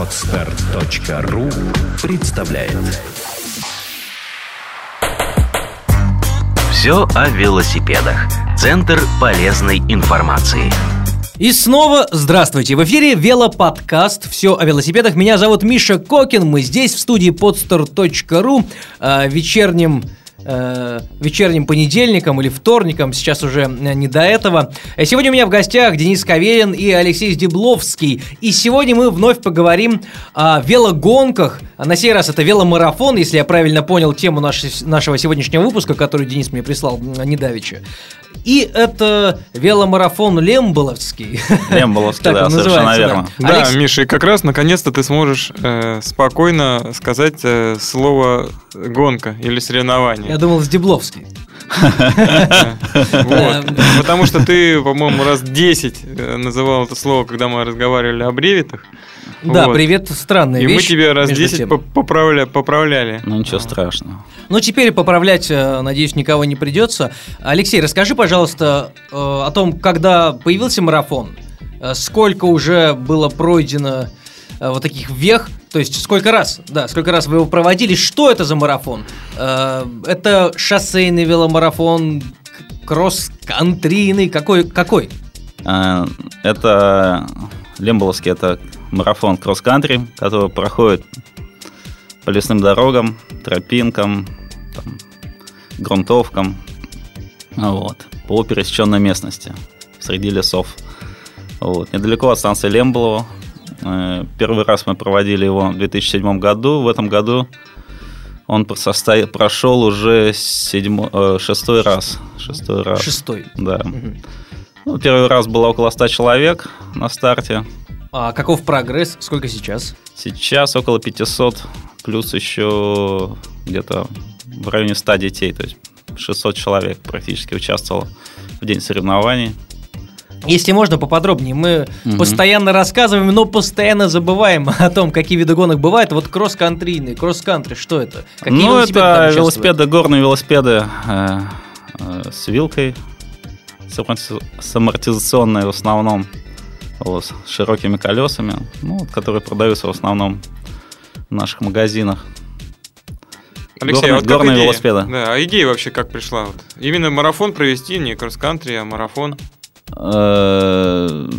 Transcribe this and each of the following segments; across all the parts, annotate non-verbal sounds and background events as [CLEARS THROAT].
Отстар.ру представляет Все о велосипедах. Центр полезной информации. И снова здравствуйте! В эфире велоподкаст «Все о велосипедах». Меня зовут Миша Кокин. Мы здесь, в студии podster.ru, э, вечерним э, вечерним понедельником или вторником, сейчас уже э, не до этого. Э, сегодня у меня в гостях Денис Каверин и Алексей Сдебловский. И сегодня мы вновь поговорим о велогонках. На сей раз это веломарафон, если я правильно понял тему нашей, нашего сегодняшнего выпуска, который Денис мне прислал недавеча. И это веломарафон Лемболовский. Лемболовский, да, совершенно верно. Да, Алекс... Миша, и как раз наконец-то ты сможешь э, спокойно сказать э, слово гонка или соревнование. Я думал, Сдебловский. Потому что ты, по-моему, раз 10 э, называл это слово, когда мы разговаривали о бревитах. Да, привет, странная и вещь. И мы тебе раз 10 поправля, поправляли. Ну, ничего страшного. Ну, теперь поправлять, э, надеюсь, никого не придется. Алексей, расскажи, пожалуйста, э, о том, когда появился марафон, сколько уже было пройдено вот таких вех, то есть сколько раз, да, сколько раз вы его проводили, что это за марафон? Это шоссейный веломарафон, кросс-кантрийный, какой? какой? Это Лемболовский, это марафон кросс-кантри, который проходит по лесным дорогам, тропинкам, там, грунтовкам, вот, по пересеченной местности среди лесов. Вот, недалеко от станции Лемболова. Э, первый раз мы проводили его в 2007 году. В этом году он состо... прошел уже седьмо... Э, шестой раз. Шестой раз. Шестой. Да. Угу. Ну, первый раз было около 100 человек на старте. А каков прогресс? Сколько сейчас? Сейчас около 500, плюс еще где-то в районе 100 детей, то есть 600 человек практически участвовало в день соревнований. Если можно поподробнее, мы угу. постоянно рассказываем, но постоянно забываем [LAUGHS] о том, какие виды гонок бывают. Вот кросс-кантрийный, кросс-кантри, что это? Какие ну, это велосипеды, горные велосипеды э, э, с вилкой, с амортизационной в основном вот, с широкими колесами, ну, вот, которые продаются в основном в наших магазинах. Алексей, горные, а вот горные идея? велосипеды. Да, а идея вообще как пришла? Вот? Именно марафон провести, не кросс-кантри, а марафон? Э,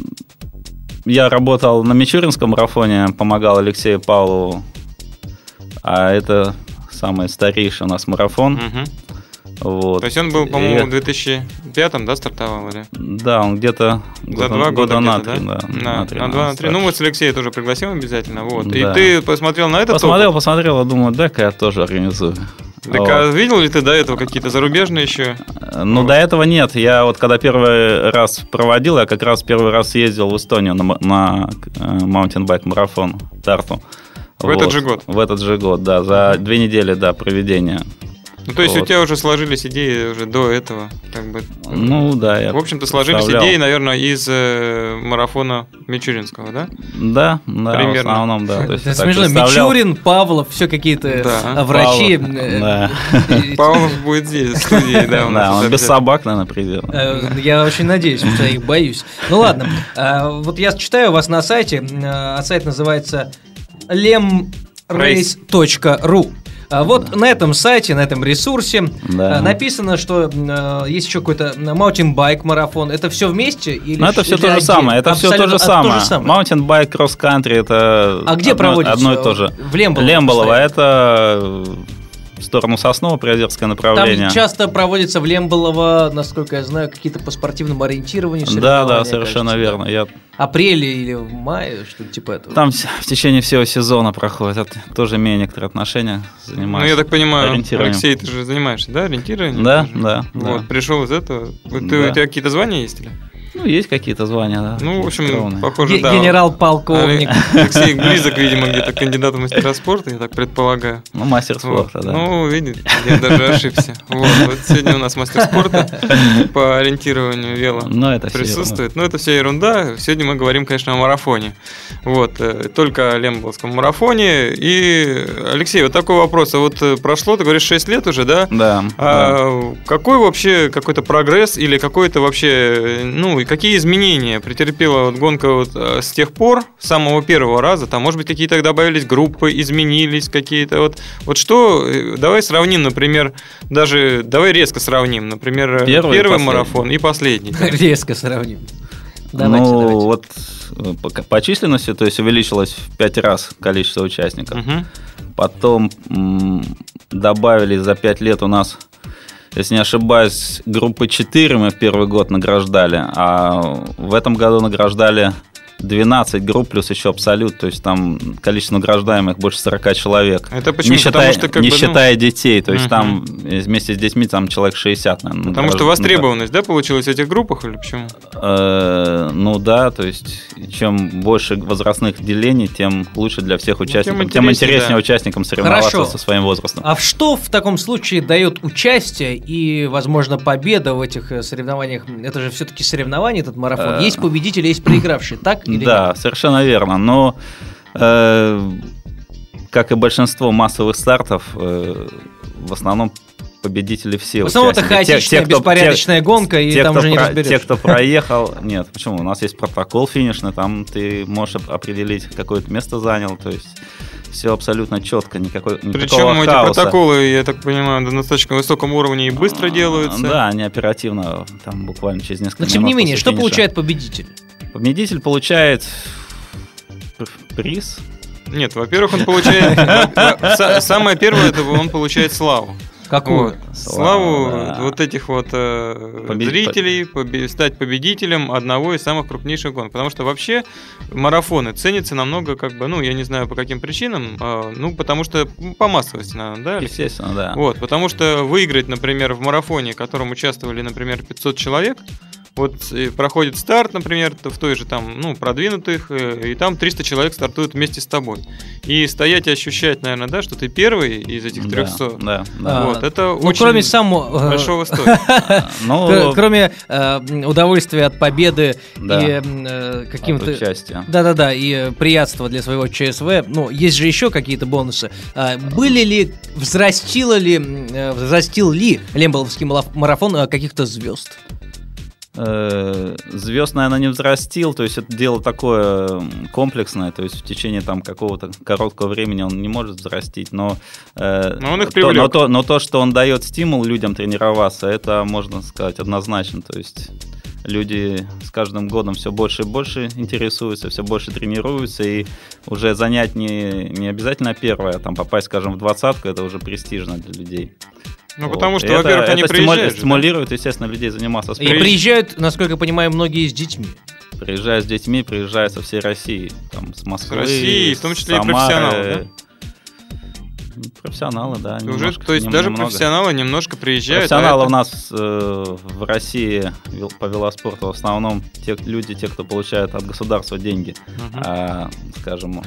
я работал на Мичуринском марафоне, помогал Алексею Павлову. А это самый старейший у нас марафон. Угу. Вот. То есть он был, по-моему, в 2005 да, стартовал? Или? Да, он где-то за два года, года на три, да? да? На, на, три, на два, на три. Ну, мы с Алексеем тоже пригласим обязательно. Вот. Да. И ты посмотрел на это? Посмотрел, топ? посмотрел, думаю, дай-ка я тоже организую. Так вот. а видел ли ты до этого какие-то зарубежные еще? Ну, вот. до этого нет. Я вот когда первый раз проводил, я как раз первый раз ездил в Эстонию на, на mountain bike марафон Тарту. В вот. этот же год? В этот же год, да, за две недели до проведения ну, то есть вот. у тебя уже сложились идеи уже до этого, как бы. Ну да, я. В общем-то, сложились идеи, наверное, из э, марафона Мичуринского, да? Да, да, Примерно. в основном, да. То есть, Это смешно. Мичурин, Павлов, все какие-то да. врачи. Павлов, э, да. [LAUGHS] Павлов будет здесь, в студии, да. Да, он без собак, наверное, придет. Э, я очень надеюсь, потому что я их боюсь. Ну ладно, э, вот я читаю вас на сайте, а сайт называется lemrace.ru. А вот да. на этом сайте, на этом ресурсе да. А, написано, что э, есть еще какой-то mountain bike марафон. Это все вместе или? Ну это все то же самое. Это все то же самое. Mountain bike cross-country это. А где проводится? Одно и то же. В Лемболово. Лемболово это в сторону Соснова, Приозерское направление. Там часто проводится в Лемболово, насколько я знаю, какие-то по спортивному ориентированию. Да, да, совершенно кажется, верно. Я... Апреле или в мае, что-то типа этого. Там в течение всего сезона проходит. Это тоже имею некоторые отношения. Занимаюсь ну, я так понимаю, Алексей, ты же занимаешься, да, ориентированием? Да, да. Вот, да. пришел из этого. Ты, да. У тебя какие-то звания есть или? Ну, есть какие-то звания, да. Ну, в общем, Скромные. похоже, да. Генерал-полковник. Алексей близок, видимо, где-то кандидат в мастера спорта, я так предполагаю. Ну, мастер спорта, вот. да. Ну, видите, я даже ошибся. Вот, вот сегодня у нас мастер спорта по ориентированию вело Но ну, это присутствует. Ну, это все ерунда. Сегодня мы говорим, конечно, о марафоне. Вот, э, только о Лемболском марафоне. И, Алексей, вот такой вопрос. А вот э, прошло, ты говоришь, 6 лет уже, да? Да. А да. какой вообще какой-то прогресс или какой-то вообще, ну, и какие изменения претерпела вот гонка вот э, с тех пор, с самого первого раза? Там, может быть, какие-то добавились группы, изменились какие-то. Вот, вот что, э, давай сравним, например, даже, давай резко сравним, например, Первый и первый последний. марафон и последний. [LAUGHS] Резко сравним. Давайте, ну, давайте. вот э, по, по численности, то есть увеличилось в пять раз количество участников. Мгм. Потом м, добавили за 5 лет у нас, если не ошибаюсь, группы 4 мы в первый год награждали, а в этом году награждали 12 групп плюс еще абсолют, то есть там количество награждаемых больше 40 человек. Это почему? Не считая, Потому что, как не бы, ну, считая детей, то есть там вместе с детьми там человек 60, наверное. Потому что востребованность, да, получилась в этих группах или почему? Э, Ну да, то есть чем больше возрастных делений, тем лучше для всех участников, тем интереснее, интереснее, да. участникам соревноваться Хорошо. со своим возрастом. А что в таком случае дает участие и, возможно, победа в этих э, соревнованиях? Это же все-таки соревнование, этот марафон. Э. Есть победители, есть проигравшие, так или да, нет? совершенно верно. Но э, как и большинство массовых стартов, э, в основном победители все В основном это участники. Те- хаотичная, те, кто- беспорядочная гонка, и те, там уже не про- разберешь. Те, кто проехал, нет, почему? У нас есть протокол финишный, там ты можешь оп- определить, какое ты место занял, то есть все абсолютно четко, никакой никакого Причем эти хаоса. протоколы, я так понимаю, на достаточно высоком уровне и быстро делаются. Да, они оперативно, там буквально через несколько Но тем не минут менее, что финиша. получает победитель? Победитель получает приз. Нет, во-первых, он получает... [LAUGHS] са- Самое первое, это он получает славу. Какую? Вот. Славу да. вот этих вот э, Побед- зрителей, побе- стать победителем одного из самых крупнейших гон. Потому что вообще марафоны ценятся намного, как бы, ну, я не знаю по каким причинам, а, ну, потому что по массовости, наверное, да? Естественно, да. Вот, потому что выиграть, например, в марафоне, в котором участвовали, например, 500 человек, вот э, проходит старт, например, в той же там, ну, продвинутых, э, и там 300 человек стартуют вместе с тобой. И стоять и ощущать, наверное, да, что ты первый из этих Да, 300. Да, А, да. Вот, это Ну, очень кроме самого... э, большого [LAUGHS] стоит. Ну, кр- Кроме э, удовольствия от победы Да. и э, каким-то... участия. Да-да-да, и э, приятство для своего ЧСВ. Ну, есть же еще какие-то бонусы. А, были ли, взрастило ли, э, взрастил ли Лемболовский марафон э, каких-то звезд? Э, Звезд, наверное, не взрастил, то есть это дело такое комплексное, то есть в течение там какого-то короткого времени он не может взрастить, но, э, Но он их то, но, то, но то, что он дает стимул людям тренироваться, это можно сказать однозначно, то есть люди с каждым годом все больше и больше интересуются, все больше тренируются, и уже занять не, не обязательно первое, а там попасть, скажем, в двадцатку, это уже престижно для людей. Ну, Вот. потому что, И это- во-первых, они это приезжают. же, да? стимулирует, естественно, людей заниматься И спортом. приезжают, насколько я понимаю, многие с детьми. Приезжают с детьми, приезжают со всей России. Там, с Москвы, России, в том числе и Самары. профессионалы, Ну, Профессионалы, да. Уже, немножко, то есть нем- даже немного. профессионалы немножко приезжают. а Профессионалы это- у нас э, в России по велоспорту в основном те люди, те, кто получают от государства деньги, Мгм. а, скажем,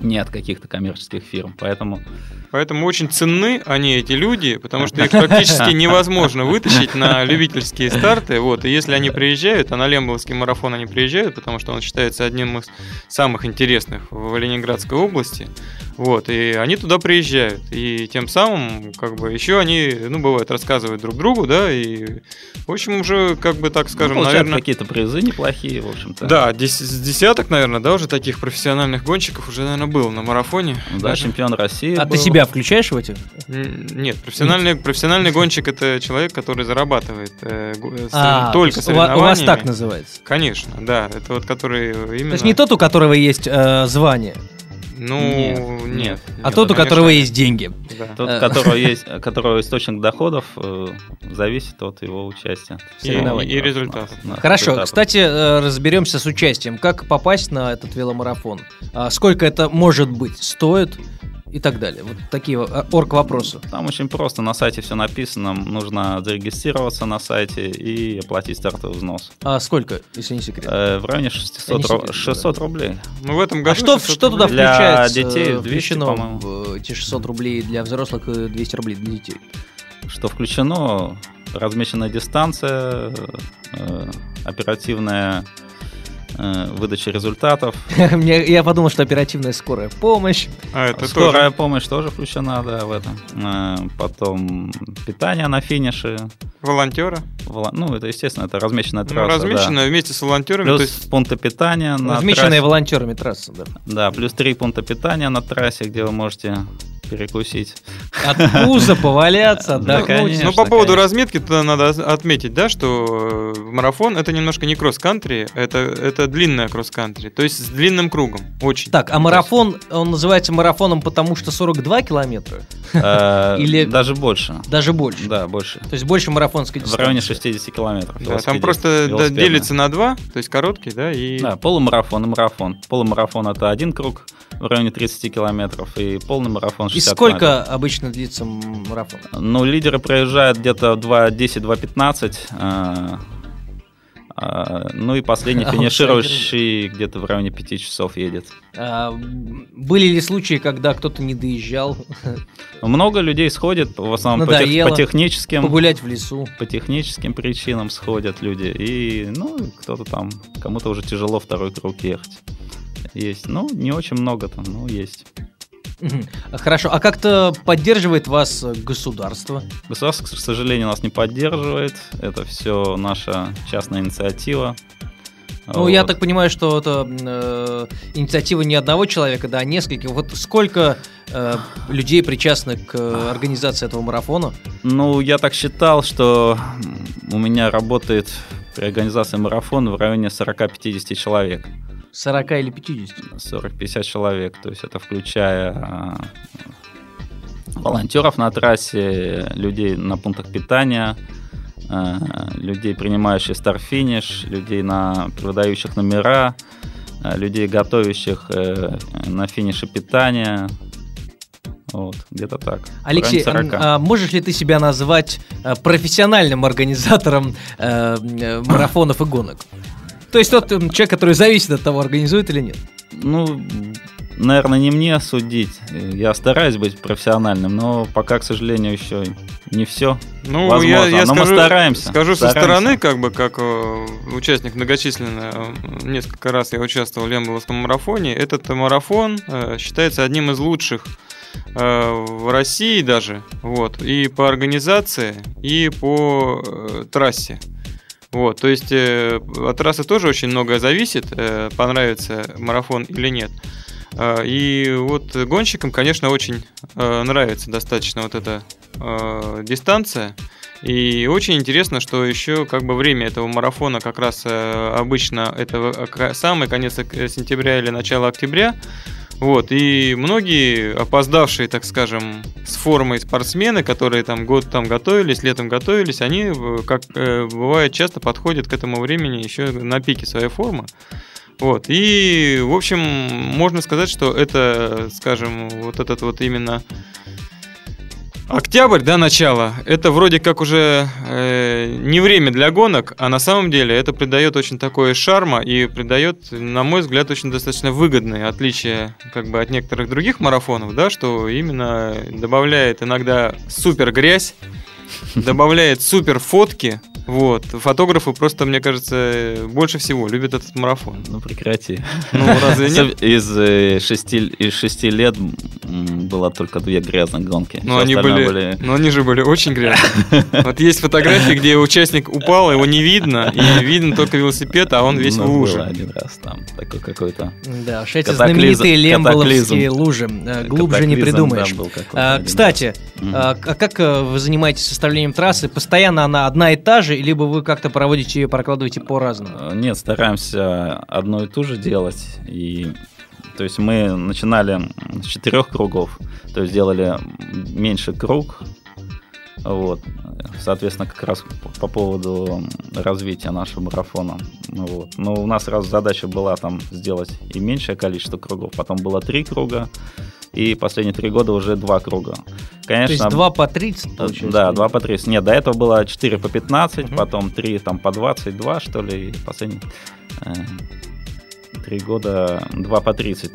не от каких-то коммерческих фирм. Поэтому Поэтому очень ценны они, эти люди, потому что их практически невозможно вытащить на любительские старты. Вот, и если они приезжают, а на Лембовский марафон они приезжают, потому что он считается одним из самых интересных в Ленинградской области. Вот, и они туда приезжают. И тем самым, как бы, еще они, ну, бывает, рассказывают друг другу, да, и, в общем, уже, как бы, так скажем, ну, наверное... какие-то призы неплохие, в общем-то. Да, с десяток, наверное, да, уже таких профессиональных гонщиков уже, наверное, был на марафоне. Да, Даже. чемпион России А был. ты себя включаешь в эти? Нет, профессиональный, профессиональный гонщик это человек, который зарабатывает э, э, А, то только есть у ва- у вас соревнованиями. так называется. Конечно, да, это вот который именно. То есть не тот, у которого есть э, звание, Ну Нет, нет. нет. а нет, тот, у которого есть деньги. да. Тот, Э. у которого есть, которого источник доходов, э, зависит от его участия. И- и результатов. Да, Хорошо, результатов. кстати, э, разберемся с участием. Как попасть на этот веломарафон? А Сколько это может быть стоит? И так далее. Вот такие э, орг вопросы. Там очень просто, на сайте все написано, нужно зарегистрироваться на сайте и оплатить стартовый взнос. А сколько, если не секрет? Э, в районе 600, Не ру- секрет, 600 рублей. Ну в этом А году. что, 600 что туда. Для включается? детей э, 200, включено по-моему. в эти 600 рублей для взрослых и 200 рублей для детей. Что включено, размеченная дистанция, э, оперативная э, выдача результатов. [LAUGHS] Мне- Я подумал, что оперативная скорая помощь. А это Скорая тоже помощь тоже включена, да, в этом. Э, Потом питание на финише. волонтеры. Вола- Ну, это, естественно, это размеченная Ну, трасса. да. размечено вместе с волонтерами. то Плюс есть пункты питания на Размеченная трассе. волонтерами трасса, да. Да, плюс три пункта питания на трассе, где вы можете перекусить. От пуза поваляться, Да, отдохнуть. конечно. Ну, по поводу разметки, туда надо отметить, да, что э, марафон это немножко не кросс-кантри, это, это длинная кросс-кантри, то есть с длинным кругом. Очень. Так, а марафон, он называется марафоном, потому что 42 километра? Э, Или- Даже больше. Даже больше. Да, больше. То есть больше марафонской В дистанции. районе 60 километров. Да, там просто делится на два, то есть короткий, да, и Да, полумарафон и марафон. Полумарафон это один круг в районе 30 километров, и полный марафон И 60 сколько обычно длится марафон? Ну, лидеры проезжают где-то 2.10-2.15. э, э, Ну и последний А [LAUGHS] финиширующий где-то в районе 5 часов едет. А, были ли случаи, когда кто-то не доезжал Много людей сходит, в основном по, тех- по техническим, погулять в лесу? по техническим причинам сходят люди. И, ну, кто-то там, кому-то уже тяжело второй круг ехать. Есть. Ну, не очень много там, но есть. Хорошо, а как-то поддерживает вас государство? Государство, к сожалению, нас не поддерживает. Это все наша частная инициатива. Ну, я Вот. так понимаю, что это э, инициатива не одного человека, да, а нескольких. Вот сколько э, людей причастны к э, организации этого марафона? Ну, я так считал, что у меня работает при организации марафона в районе 40-50 человек. 40 или 50? 40-50 человек. То есть это включая а, волонтеров на трассе, людей на пунктах питания, а, людей, принимающих старт-финиш, людей, на, выдающих номера, а, людей, готовящих э, на финише питания. Вот, где-то так. Алексей, районе 40. а, а можешь ли ты себя назвать э, профессиональным организатором э, э, марафонов и гонок? То есть тот человек, который зависит от того, организует или нет. Ну, наверное, не мне судить. Я стараюсь быть профессиональным, но пока, к сожалению, еще не все. Ну, Возможно, я, я но мы скажу, стараемся, скажу со стараемся. стороны, как бы, как э, участник многочисленно, э, несколько раз я участвовал в Лембовском марафоне. Этот марафон э, считается одним из лучших в России даже, вот, и по организации, и по трассе. Вот, то есть э, от трассы тоже очень многое зависит, э, понравится марафон или нет. Э, И вот гонщикам, конечно, очень э, нравится достаточно вот эта э, дистанция. И очень интересно, что еще как бы время этого марафона как раз э, обычно это э, самый конец ок- сентября или начало октября. Вот, и многие опоздавшие, так скажем, с формой спортсмены, которые там год там готовились, летом готовились, они, э, как э, бывает, часто подходят к этому времени еще на пике своей формы. Вот, и, в общем, можно сказать, что это, скажем, вот этот вот именно Октябрь, да, начало, это вроде как уже э, не время для гонок, а на самом деле это придает очень такое шарма и придает, на мой взгляд, очень достаточно выгодное отличие как бы от некоторых других марафонов, да, что именно добавляет иногда супер грязь, [LAUGHS] добавляет супер фотки, вот. Фотографы просто, мне кажется, больше всего любят этот марафон. Ну, прекрати. Ну, разве [LAUGHS] нет? Из э, шести, из шести лет было только две грязных гонки. Но они остальное были, но они же были очень грязные. [LAUGHS] Вот есть фотографии, где участник упал, его не видно, и видно только велосипед, а он весь Ну, в было луже. один раз там такой какой-то. Да, уж эти знаменитые лемболовские лужи. э, Глубже не придумаешь. А, Кстати, а а как э, вы занимаетесь составлением трассы? Постоянно она одна и та же, либо вы как-то проводите ее, прокладываете по-разному? Э, Нет, стараемся одно и то же делать. И, то есть мы начинали с четырех кругов, то есть делали меньше круг. Вот. Соответственно, как раз по- по поводу развития нашего марафона. Вот. Но у нас сразу задача была там сделать и меньшее количество кругов. Потом было три круга. И последние три года уже два круга. Конечно, То есть 2 по 30, получается? Э, да, 2 по 30. Нет, до этого было 4 по 15, Мгм. потом 3 там по 22, что ли, и последние 3 года 2 по 30.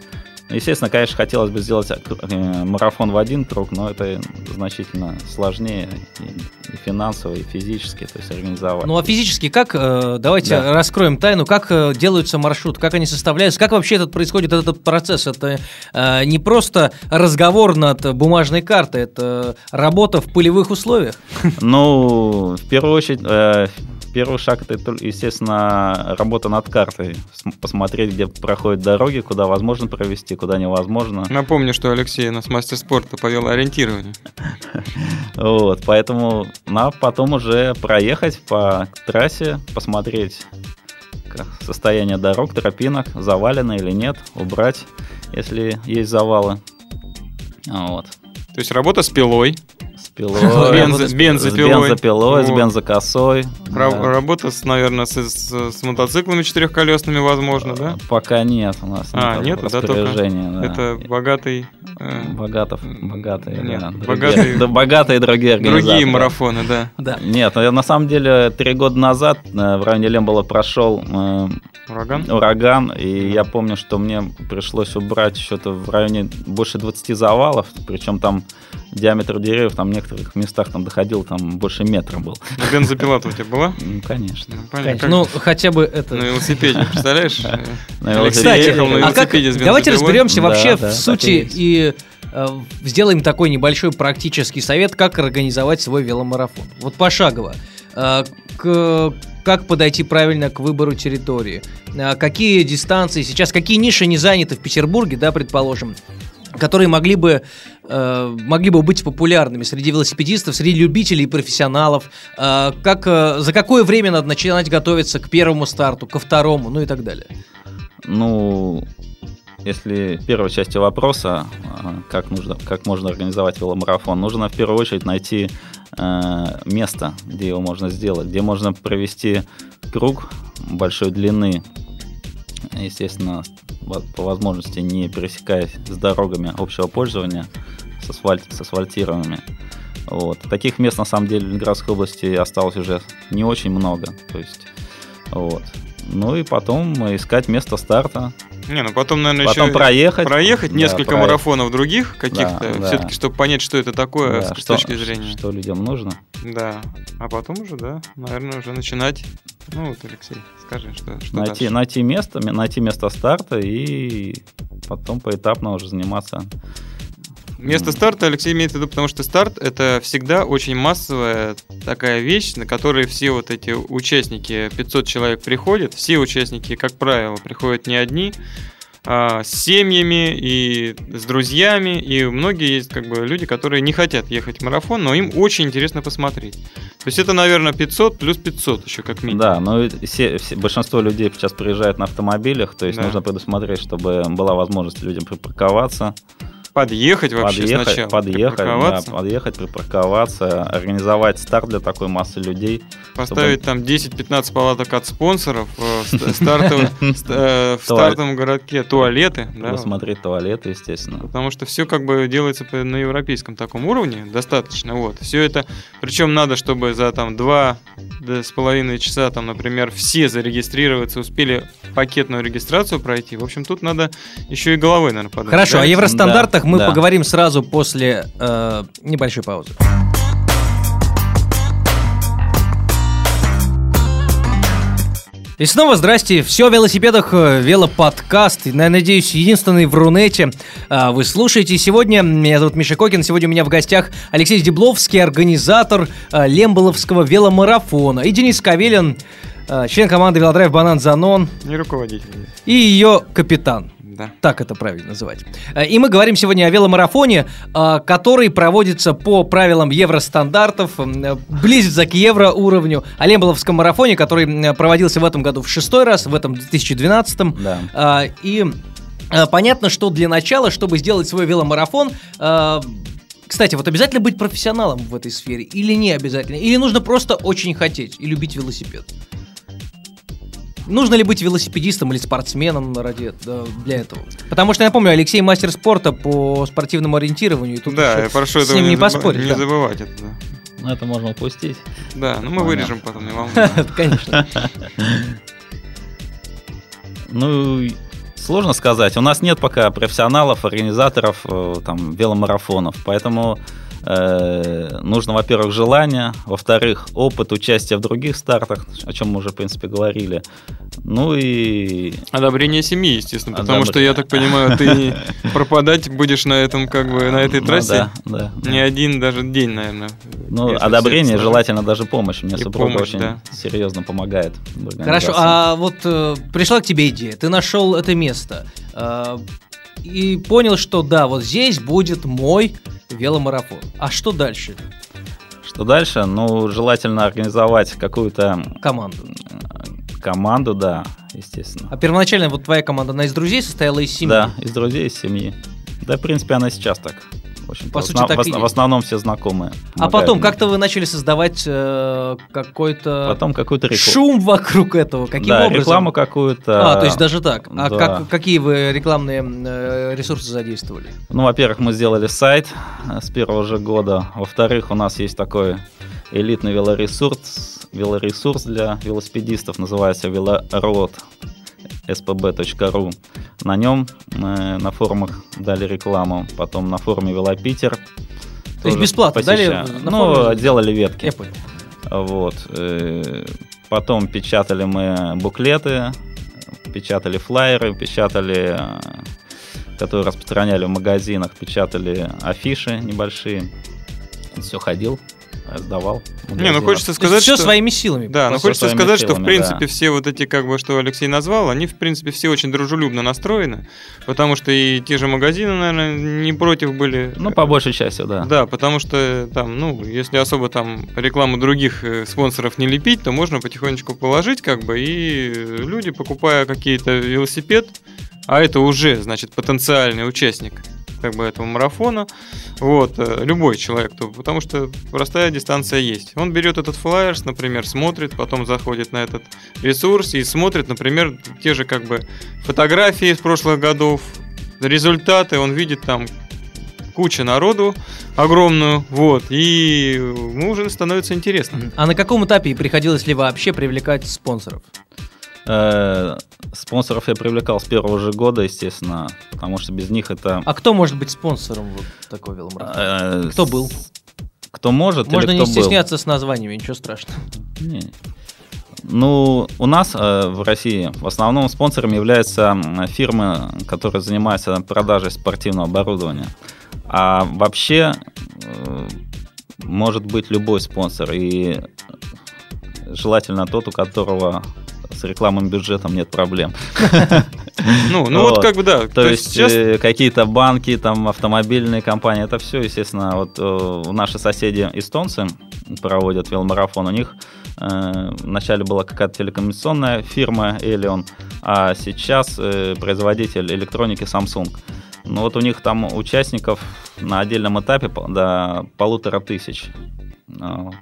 Естественно, конечно, хотелось бы сделать э, марафон в один круг, но это значительно сложнее и, финансово, и физически, то есть организовать. Ну а физически как, э, давайте Да. раскроем тайну, как э, делаются маршрут, как они составляются, как вообще этот происходит этот процесс? Это не просто разговор над бумажной картой, это работа в полевых условиях. Ну, в первую очередь, первый шаг это, естественно, работа над картой. См- Посмотреть, где проходят дороги, куда возможно провести, куда невозможно. Напомню, что Алексей нас мастер спорта по велоориентированию. [LAUGHS] Вот, поэтому надо потом уже проехать по трассе, посмотреть состояние дорог, тропинок, завалено или нет, убрать, если есть завалы. Вот. То есть работа с пилой, пилой, Бензо- с бензопилой. бензопилой, с бензокосой. работа, с, наверное, с, мотоциклами четырехколесными, возможно, да? Пока нет у нас А, нет да. Это богатый... э, Богатов, богатые, Нет, да, другие- богатые- богатые другие другие организаторы. марафоны, да. Да. Нет, на самом деле три года назад э, в районе Лембола прошел э, Ураган? ураган, и я помню, что мне пришлось убрать что-то в районе больше 20 завалов, причем там диаметр деревьев там в некоторых местах там доходил там больше метра был. А Бензопила-то у тебя была? Ну, конечно. Ну, понятно. Конечно. Ну, хотя бы это... На велосипеде, представляешь? Алексей Кстати, ехал на а как, велосипеде с давайте разберемся вообще в сути и э, сделаем такой небольшой практический совет, как организовать свой веломарафон. Вот пошагово. Э, к- как подойти правильно к выбору территории? Э, какие дистанции сейчас, какие ниши не заняты в Петербурге, да, предположим, которые могли бы, э, могли бы быть популярными среди велосипедистов, среди любителей и профессионалов? Э, как, э, за какое время надо начинать готовиться к первому старту, ко второму, ну и так далее? Ну, если первой части вопроса, а, как нужно, как можно организовать веломарафон, нужно в первую очередь найти э, место, где его можно сделать, где можно провести круг большой длины, естественно, по возможности не пересекаясь с дорогами общего пользования, с, асфальт, с асфальтированными. Вот. Таких мест, на самом деле, в Ленинградской области осталось уже не очень много. То есть, вот. Ну и потом искать место старта, Не, ну потом, наверное, потом еще проехать. проехать Да, несколько проехать. марафонов других каких-то, Да, да. все-таки, чтобы понять, что это такое Да, с что- точки зрения. Что людям нужно. Да. А потом уже, да, наверное, уже начинать. Ну вот, Алексей, скажи, что, что найти, дальше? найти место, ме- найти место старта и потом поэтапно уже заниматься. Место старта Алексей имеет в виду, потому что старт это всегда очень массовая такая вещь, на которой все вот эти участники, 500 человек приходят, все участники, как правило, приходят не одни, а с семьями и с друзьями, и многие есть как бы люди, которые не хотят ехать в марафон, но им очень интересно посмотреть. То есть это, наверное, 500 плюс 500 еще как минимум. Да, но все, все- большинство людей сейчас приезжают на автомобилях, то есть Да. нужно предусмотреть, чтобы была возможность людям припарковаться, Подъехать вообще подъехать, сначала. подъехать, да, припарковаться, подъехать, припарковаться, организовать старт для такой массы людей. Поставить там 10-15 палаток от спонсоров э, [LAUGHS] э, в стартовом городке, туалеты. да. Посмотреть туалеты, естественно. Потому что все как бы делается на европейском таком уровне, достаточно. Вот. Все это, причем надо, чтобы за там два да, с половиной часа, там, например, все зарегистрироваться, успели пакетную регистрацию пройти. В общем, тут надо еще и головой, наверное, подать. Хорошо, да? о евростандартах Да, мы да. поговорим сразу после э, небольшой паузы. И снова здрасте, все о велосипедах, э, велоподкаст, я надеюсь, единственный в Рунете. А, Вы слушаете сегодня, меня зовут Миша Кокин, сегодня у меня в гостях Алексей Дебловский, организатор э, Лемболовского веломарафона, и Денис Кавелин, э, член команды Велодрайв Банан Занон, Не руководитель. и ее капитан. Да. Так это правильно называть. Э, И мы говорим сегодня о веломарафоне, э, который проводится по правилам евростандартов, э, близится к евроуровню, о Лемболовском марафоне, который проводился в этом году в шестой раз, в этом 2012. Да. И понятно, что для начала, чтобы сделать свой веломарафон, кстати, вот обязательно быть профессионалом в этой сфере или не обязательно? Или нужно просто очень хотеть и любить велосипед? Нужно ли быть велосипедистом или спортсменом ради для этого? Потому что я помню, Алексей мастер спорта по спортивному ориентированию. и Тут да, прошу с этого ним не поспорить. не да. забывать это. Да, Ну, это можно упустить. Да, ну мы Понятно. вырежем потом, не волнуйся. [LAUGHS] Конечно. [LAUGHS] Ну, Сложно сказать. У нас нет пока профессионалов, организаторов э, там, веломарафонов. Поэтому э, нужно, во-первых, желание, во-вторых, опыт участия в других стартах, о чем мы уже, в принципе, говорили. Ну и... Одобрение семьи, естественно, потому Одобр- что, я так понимаю, ты [LAUGHS] пропадать будешь на этом, как бы, на этой Ну трассе да, да. не один даже день, наверное. Ну, одобрение, желательно даже помощь. Мне И супруга помощь, очень да. серьезно помогает. Хорошо, а вот э, пришла к тебе идея, ты нашел это место э, и понял, что да, вот здесь будет мой веломарафон. А что дальше? Что дальше? Ну, желательно организовать какую-то Команду. э, команду, да, естественно. А первоначально вот твоя команда, она из друзей состояла из семьи? Да, из друзей, из семьи. Да, в принципе, она сейчас так. В, общем-то, По в сути, основ- так в, и в основном все знакомые. А потом, как-то вы начали создавать э, какой-то Потом какую-то рекламу. шум вокруг этого. Каким да, образом? рекламу какую-то. А, то есть даже так. А да. как, какие вы рекламные э, ресурсы задействовали? Ну, во-первых, мы сделали сайт э, с первого же года. Во-вторых, у нас есть такой элитный велоресурс, велоресурс для велосипедистов, называется велород spb.ru. На нем э, на форумах дали рекламу, потом на форуме Велопитер. То есть бесплатно дали Ну, форуме? делали ветки. Я понял. Вот. э, Потом печатали мы буклеты, печатали флайеры, печатали, э, которые распространяли в магазинах, печатали афиши небольшие. Все ходил, раздавал. в Не, ну хочется сказать, все что... своими силами. Да, но сути. хочется сказать, что в силами, принципе да. все вот эти, как бы, что Алексей назвал, они в принципе все очень дружелюбно настроены, потому что и те же магазины, наверное, не против были. Ну, по большей части, да. Да, потому что там, ну, если особо там рекламу других э, спонсоров не лепить, то можно потихонечку положить, как бы, и люди, покупая какие-то велосипед, а это уже, значит, потенциальный участник как бы этого марафона, вот, э, любой человек, то, потому что простая дистанция есть. Он берет этот флайер, например, смотрит, потом заходит на этот ресурс и смотрит, например, те же как бы фотографии из прошлых годов, результаты, он видит там куча народу огромную, вот, и ему уже становится интересно. А на каком этапе приходилось ли вообще привлекать спонсоров? Э, Спонсоров я привлекал с первого же года, естественно, потому что без них это... А кто может быть спонсором вот такого веломарафона? э, Кто был? Кто может Можно или не был? стесняться с названиями, ничего страшного. Не. Ну, у нас э, в России в основном спонсором являются фирмы, которые занимаются продажей спортивного оборудования. А вообще э, может быть любой спонсор. И желательно тот, у которого рекламным бюджетом нет проблем. [LAUGHS] Ну, ну вот как бы да. То есть э, какие-то банки, там автомобильные компании, это все, естественно, вот э, наши соседи эстонцы проводят веломарафон, у них э, вначале была какая-то телекоммуникационная фирма Elion, а сейчас производитель электроники Samsung. Ну вот у них там участников на отдельном этапе до полутора тысяч. Ну, вот.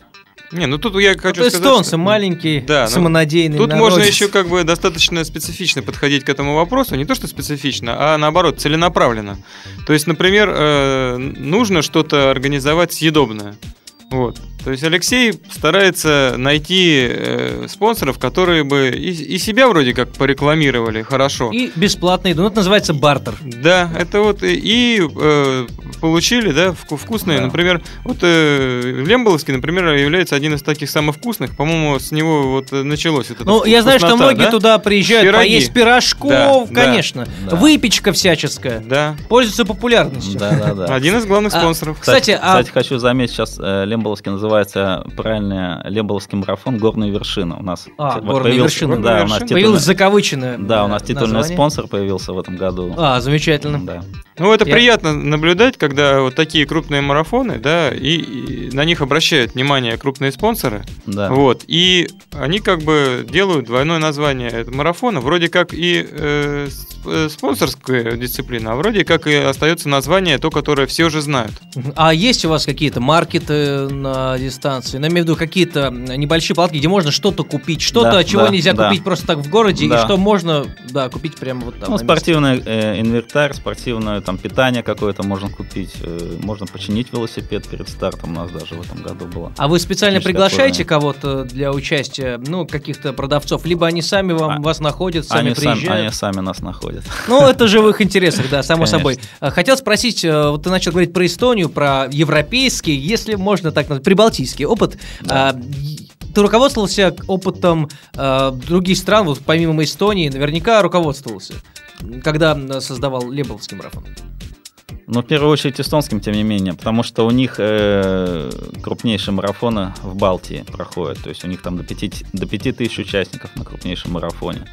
Не, ну тут я хочу Вот сказать, эстонцы, что- маленький, Да, ну, самонадеянный Тут можно народец. еще как бы достаточно специфично подходить к этому вопросу. Не то, что специфично, а наоборот, целенаправленно. То есть, например, э, нужно что-то организовать съедобное. Вот. То есть Алексей старается найти э, спонсоров, которые бы и, и себя вроде как порекламировали хорошо. И бесплатно еду. Ну, это называется бартер. Да, это вот и, и, э, получили, да, вку- вкусные. Да. Например, вот э, Лемболовский, например, является один из таких самых вкусных. По-моему, с него вот началось это Ну, я знаю, что многие да? туда приезжают Пироги. поесть пирожков, Да, да, конечно. да. Выпечка всяческая. Да. Пользуется популярностью. Да, да, да. Один из главных А, спонсоров. Кстати, а- кстати, хочу заметить, сейчас э, Лемболовский называется правильно Лемболовский марафон «Горные вершины». У нас А, «Горные появился- вершины». Да, у нас титульный, Появилось закавыченное да, у нас э, титульный название. спонсор появился в этом году. А, замечательно. Да. Ну, это Я- приятно наблюдать, когда вот такие крупные марафоны, да, и, и на них обращают внимание крупные спонсоры. Да. Вот. И они как бы делают двойное название этого марафона. Вроде как и э, э, спонсорская дисциплина, а вроде как и остается название то, которое все уже знают. А есть у вас какие-то маркеты на дистанции? Ну, имею в виду какие-то небольшие палатки, где можно что-то купить, что-то, Да, чего да, нельзя да. купить просто так в городе, и Да. что можно, да, купить прямо вот там. Ну, на спортивный э, инвентарь, спортивную там питание какое-то можно купить, э, можно починить велосипед перед стартом у нас даже в этом году было. А вы специально приглашаете кого-то для участия, ну, каких-то продавцов, либо они сами вам, А- вас находят, сами Они, приезжают? они сами нас находят. Ну, это же в их интересах, да, само Конечно. собой. А, Хотел спросить, э, вот ты начал говорить про Эстонию, про европейский, если можно так назвать, прибалтийский опыт. А, и- Ты руководствовался опытом э, других стран, вот помимо Эстонии, наверняка руководствовался, когда создавал Лебовский марафон. Но в первую очередь эстонским, тем не менее, потому что у них э, крупнейшие марафоны в Балтии проходят. То есть у них там до 5, до 5 тысяч участников на крупнейшем марафоне.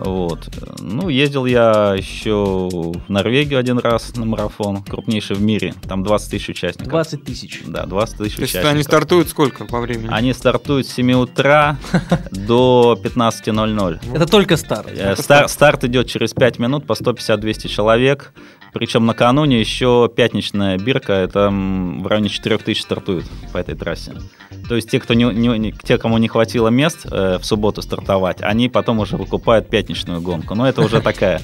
Вот. Ну, ездил я еще в Норвегию один раз на марафон, крупнейший в мире. Там 20 тысяч участников. 20 тысяч. Да, 20 тысяч То есть участников. они стартуют сколько по времени? Они стартуют с 7 утра [LAUGHS] до 15.00. Это только старт. Э, стар- старт идет через 5 минут по 150-200 человек. Причем накануне еще пятничная бирка, это в районе 4000 стартует по этой трассе. То есть те, кто не, не- те кому не хватило мест э, в субботу стартовать, они потом уже выкупают пятничную гонку. Но это уже такая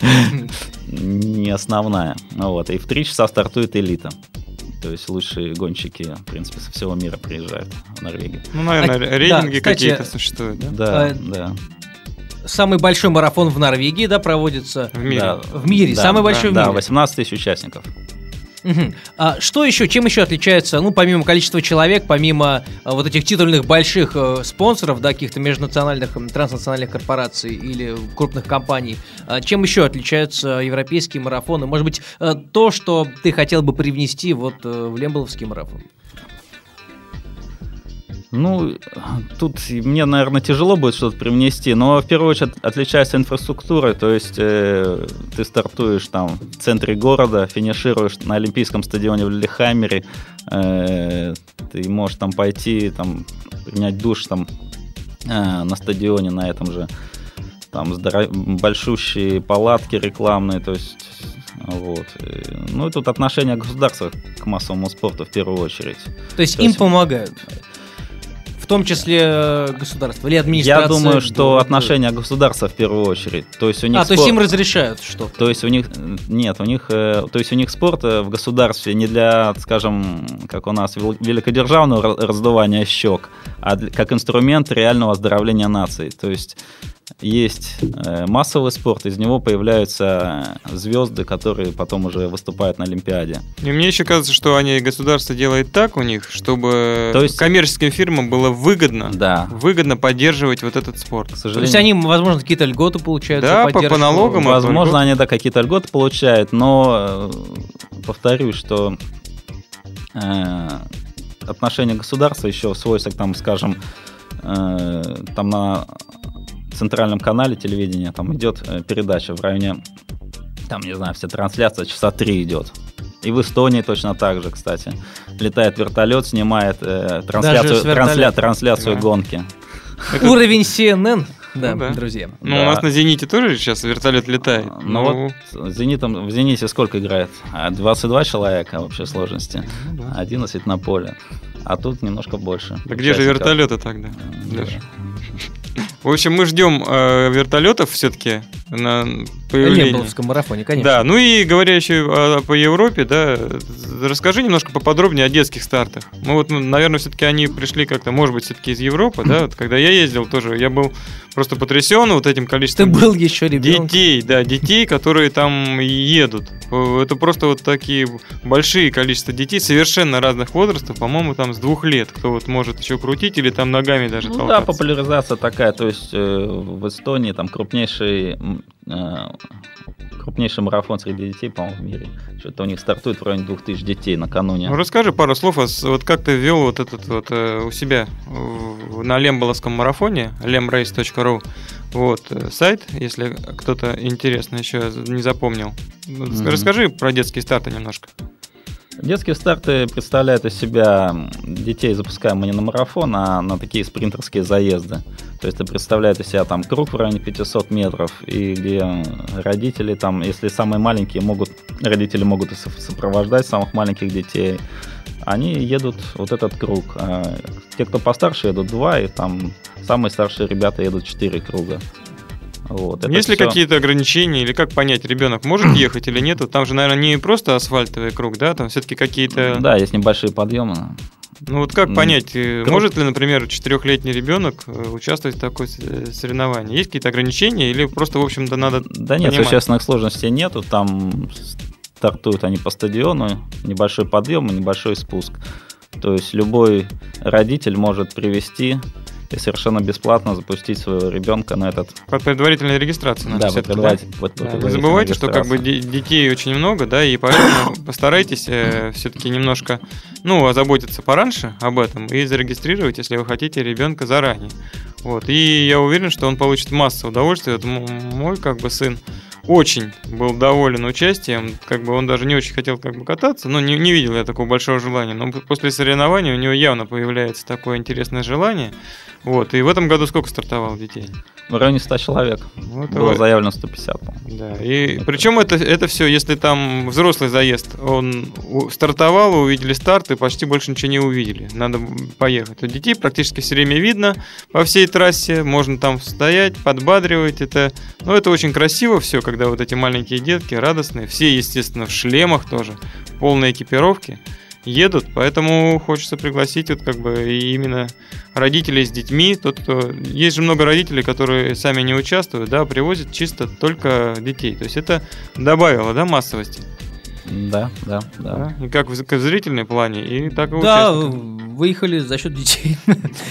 [LAUGHS] не основная. Вот. И в 3 часа стартует элита. То есть лучшие гонщики, в принципе, со всего мира приезжают в Норвегию. Ну, наверное, А, да, рейтинги кстати, какие-то существуют, да? Да, А, да. Самый большой марафон в Норвегии, да, проводится. В мире. Да. В мире, Да, самый да, большой в Да, мире. 18 тысяч участников. Мгм. А что еще, чем еще отличается, ну, помимо количества человек, помимо а, вот этих титульных больших э, спонсоров, да, каких-то межнациональных, транснациональных корпораций или крупных компаний, а, чем еще отличаются европейские марафоны? Может быть, э, то, что ты хотел бы привнести вот э, в Лемболовский марафон? Ну, тут мне, наверное, тяжело будет что-то привнести, но в первую очередь отличается инфраструктура, то есть э, ты стартуешь там в центре города, финишируешь на Олимпийском стадионе в Лилихаммере, э, ты можешь там пойти, там принять душ там э, на стадионе на этом же, там здоро- большущие палатки рекламные, то есть вот. Э, Ну и тут отношение государства к массовому спорту в первую очередь. То есть То им есть- помогают? В том числе э, государство или администрация? Я думаю, что города? отношение государства в первую очередь. То есть у них А, то есть им разрешают что-то? то есть у них э, нет, у них, э, то есть у них спорт в государстве не для, скажем, как у нас вел- великодержавного ра- раздувания щек, а как инструмент реального оздоровления нации. То есть есть э, массовый спорт, из него появляются звезды, которые потом уже выступают на Олимпиаде. И мне еще кажется, что они государство делает так у них, чтобы То есть- коммерческим фирмам было выгодно, Да. выгодно поддерживать вот этот спорт. К То сожалению. есть они, возможно, какие-то льготы получают Да, по- по поддержку? налогам, а Возможно, они да, какие-то льготы получают, но э, повторюсь, что э, отношение государства еще свойство, там, скажем, э, там на центральном канале телевидения там идет э, передача в районе, там, не знаю, вся трансляция часа три идет. И в Эстонии точно так же, кстати. Летает вертолет, снимает э, трансляцию, трансля- трансляцию Да. гонки. Это- [LAUGHS] Уровень CNN, да, Ну да. друзья. Ну, Да. у нас на «Зените» тоже сейчас вертолет летает. Ну, вот Зенитом, в Зените сколько играет? А, 22 человека в общей сложности. Ну да. 11 на поле. А тут немножко больше. Да где же вертолеты тогда? Да. В общем, мы ждем э, вертолетов все-таки на В появление. Лемболовском марафоне, конечно. Да, ну и говоря еще по Европе, да, расскажи немножко поподробнее о детских стартах. Ну вот, ну, наверное, все-таки они пришли как-то, может быть, все-таки из Европы, да, вот когда я ездил тоже, я был просто потрясен вот этим Ты количеством был еще ребенком. детей, да, детей, которые там едут. Это просто вот такие большие количество детей совершенно разных возрастов, по-моему, там с двух лет, кто вот может еще крутить или там ногами даже Ну да, толкаться. популяризация такая. То есть э, в Эстонии там крупнейший, крупнейший марафон среди детей, по-моему, в мире. Что-то у них стартует в районе 2000 детей накануне. Ну, расскажи пару слов, о с- вот как ты вел вот этот вот э, у себя в- на Лемболовском марафоне, lemrace.ru, вот, э, сайт, если кто-то интересно еще не запомнил. Мгм. Расскажи про детские старты немножко. Детские старты представляют из себя детей запускаем мы не на марафон, а на такие спринтерские заезды. То есть это представляет из себя там круг в районе 500 метров, и где родители там, если самые маленькие могут, родители могут сопровождать самых маленьких детей, они едут вот этот круг. А те, кто постарше, едут два, и там самые старшие ребята едут четыре круга. Вот, Есть ли всё- какие-то ограничения, или как понять, ребенок может [CLEARS THROAT] ехать или нет? Вот Там же, наверное, не просто асфальтовый круг, да, там все-таки какие-то... Да, есть небольшие подъемы. Ну вот как понять, э, круг. может ли, например, четырехлетний ребенок э, участвовать в такой э, соревновании? Есть какие-то ограничения, или просто, в общем-то, надо Да нет, понимать? существенных сложностей нету. Там стартуют они по стадиону, небольшой подъем и небольшой спуск. То есть любой родитель может привести и совершенно бесплатно запустить своего ребенка на этот... под предварительной регистрацией? надо Да, под да? предваритель- под Да, Не забывайте, что как бы детей очень много, да, и поэтому [COUGHS] постарайтесь все-таки немножко, ну, озаботиться пораньше об этом и зарегистрировать, если вы хотите ребенка заранее. Вот. И я уверен, что он получит массу удовольствия. Вот мой как бы сын очень был доволен участием, как бы он даже не очень хотел как бы кататься, но не, не видел я такого большого желания. Но после соревнований у него явно появляется такое интересное желание. Вот. И в этом году сколько стартовало детей? В районе 100 человек. Вот Было давай. заявлено 150, по-моему. Да, и причем это, это все, если там взрослый заезд, он стартовал, увидели старт и почти больше ничего не увидели. Надо поехать. У детей практически все время видно по всей трассе, можно там стоять, подбадривать. Это, ну, это очень красиво все, когда вот эти маленькие детки радостные, все, естественно, в шлемах тоже, полной экипировки едут, поэтому хочется пригласить вот как бы именно родителей с детьми, тот, кто... Есть же много родителей, которые сами не участвуют, да, привозят чисто только детей. То есть это добавило, да, массовости. Да, да, да. да? И как в, как в зрительной плане, и так и Да, выехали за счет детей.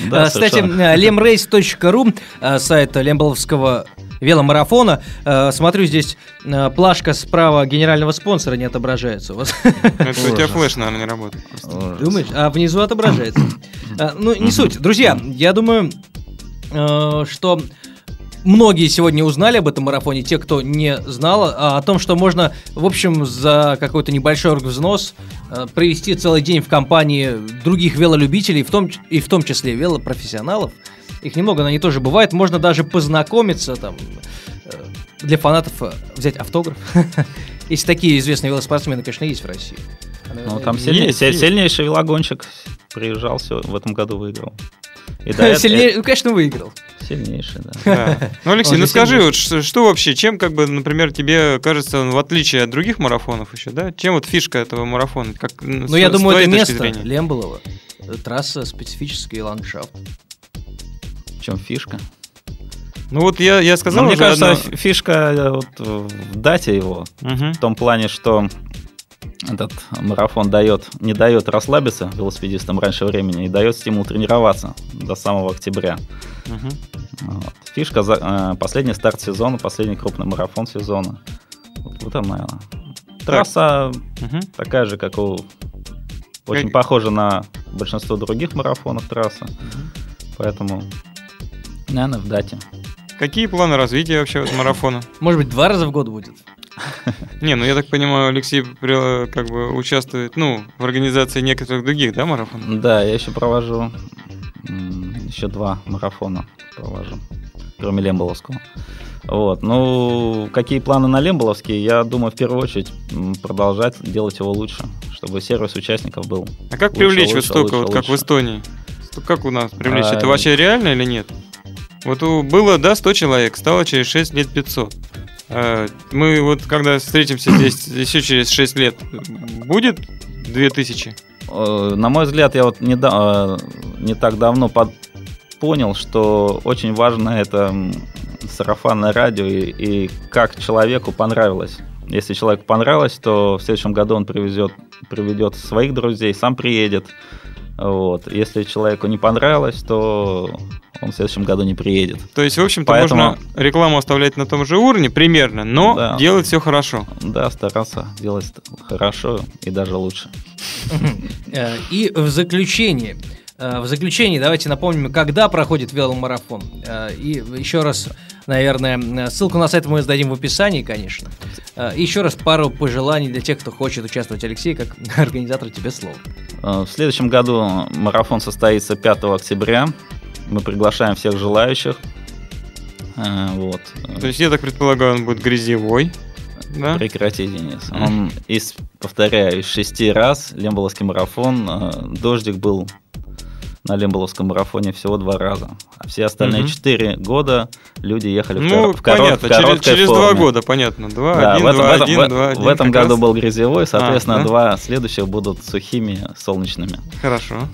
Да, Кстати, совершенно. lemrace.ru, сайт Лемболовского веломарафона. А, Смотрю, здесь а, плашка справа генерального спонсора не отображается. у вас. Это у тебя флеш, наверное, не работает. Думаешь? А внизу отображается. А, Ну, не суть. Друзья, я думаю, э, что многие сегодня узнали об этом марафоне, те, кто не знал, а, о том, что можно, в общем, за какой-то небольшой взнос провести целый день в компании других велолюбителей, в том, и в том числе велопрофессионалов. Их немного, но они тоже бывают. Можно даже познакомиться там. э, Для фанатов э, взять автограф. [LAUGHS] Если такие известные велоспортсмены, конечно, есть в России. Ну, там сильнейший велогонщик приезжал, все, в этом году выиграл. И [LAUGHS] ну, конечно, выиграл. Сильнейший, да. Да. [LAUGHS] Ну, Алексей, Он ну скажи, вот что, что вообще, чем, как бы, например, тебе кажется, ну, в отличие от других марафонов еще, да, чем вот фишка этого марафона? Как, ну, Ну, я думаю, это место зрения? Лемболова. Трасса, специфический ландшафт. В чем фишка? Ну вот я, я сказал Ну, мне кажется, одно- фи- фишка э, вот в дате его, Мгм. в том плане, что этот марафон дает, не дает расслабиться велосипедистам раньше времени и дает стимул тренироваться до самого октября. Мгм. Вот. Фишка за, э, последний старт сезона, последний крупный марафон сезона. Вот, вот она. Трасса Мгм. такая же, как у очень Как- похожа на большинство других марафонов трасса. Поэтому, наверное, в дате. Какие планы развития вообще вот марафона? Может быть, два раза в год будет. Не, ну я так понимаю, Алексей как бы участвует, ну, в организации некоторых других, да, марафонов? Да, я еще провожу еще два марафона провожу, кроме Лемболовского. Вот, ну, какие планы на Лемболовский? Я думаю, в первую очередь продолжать делать его лучше, чтобы сервис участников был. А как Лучше, привлечь вот столько, лучше, вот как в. Эстонии? Сто- Как у нас привлечь? А, Это вообще реально или нет? Вот у- было, да, 100 человек, стало через 6 лет 500. А, Мы вот, когда встретимся здесь еще через 6 лет, будет 2000? Э, На мой взгляд, я вот не, да- э, не так давно под- понял, что очень важно это сарафанное радио и, и как человеку понравилось. Если человеку понравилось, то в следующем году он привезет, приведет своих друзей, сам приедет. Вот. Если человеку не понравилось, то он в следующем году не приедет. То есть, в общем-то, Поэтому- можно рекламу оставлять на том же уровне примерно, но Да. делать все хорошо. Да, стараться делать хорошо и даже лучше. Э, И в заключение. э, В заключение давайте напомним, когда проходит веломарафон. Э, И еще раз, наверное, ссылку на сайт мы сдадим в описании, конечно. И еще раз пару пожеланий для тех, кто хочет участвовать. Алексей, как [LAUGHS] организатор, тебе слово. В следующем году марафон состоится 5 октября. Мы приглашаем всех желающих. Э, Вот. То есть, я так предполагаю, он будет грязевой. Да? Прекрати, Денис. Он из, повторяю, из шести раз Лемболовский марафон. э, Дождик был на Лемболовском марафоне всего два раза. А все остальные четыре года люди ехали в, Ну, кор- в корот- понятно, в через, короткой через форме. два года, понятно. Два, Да, один, в этом, два, в этом- один, в- два, в один, этом как году раз. был грязевой, соответственно, да? два следующих будут сухими, солнечными. Хорошо.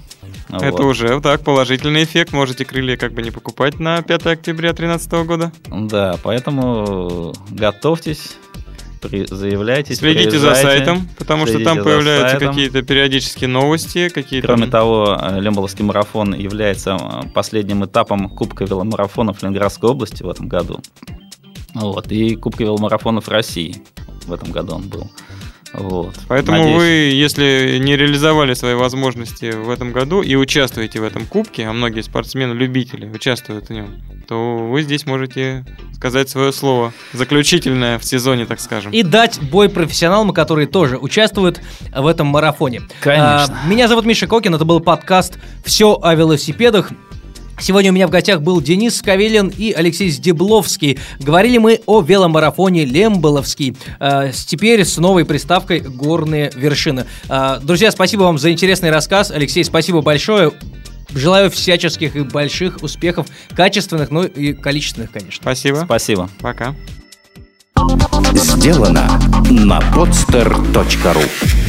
Вот. Это уже так, положительный эффект. Можете крылья как бы не покупать на 5 октября 2013 года. Да, поэтому готовьтесь, при- заявляйтесь, Следите за сайтом, потому что там появляются какие-то периодические новости, какие-то... Кроме того, Лемболовский марафон является э, последним этапом Кубка веломарафонов Ленинградской области в этом году. Вот, и Кубка веломарафонов России в этом году он был. Вот. Поэтому Надеюсь, вы, если не реализовали свои возможности в этом году и участвуете в этом кубке, а многие спортсмены-любители участвуют в нем, то вы здесь можете сказать свое слово заключительное в сезоне, так скажем. И дать бой профессионалам, которые тоже участвуют в этом марафоне. Конечно. А, меня зовут Миша Кокин, это был подкаст «Все о велосипедах». Сегодня у меня в гостях был Денис Скавелин и Алексей Здебловский. Говорили мы о веломарафоне Лемболовский. С- теперь с новой приставкой «Горные вершины». А, друзья, спасибо вам за интересный рассказ. Алексей, спасибо большое. Желаю всяческих и больших успехов, качественных, ну и количественных, конечно. Спасибо. Спасибо. Пока. Сделано на podster.ru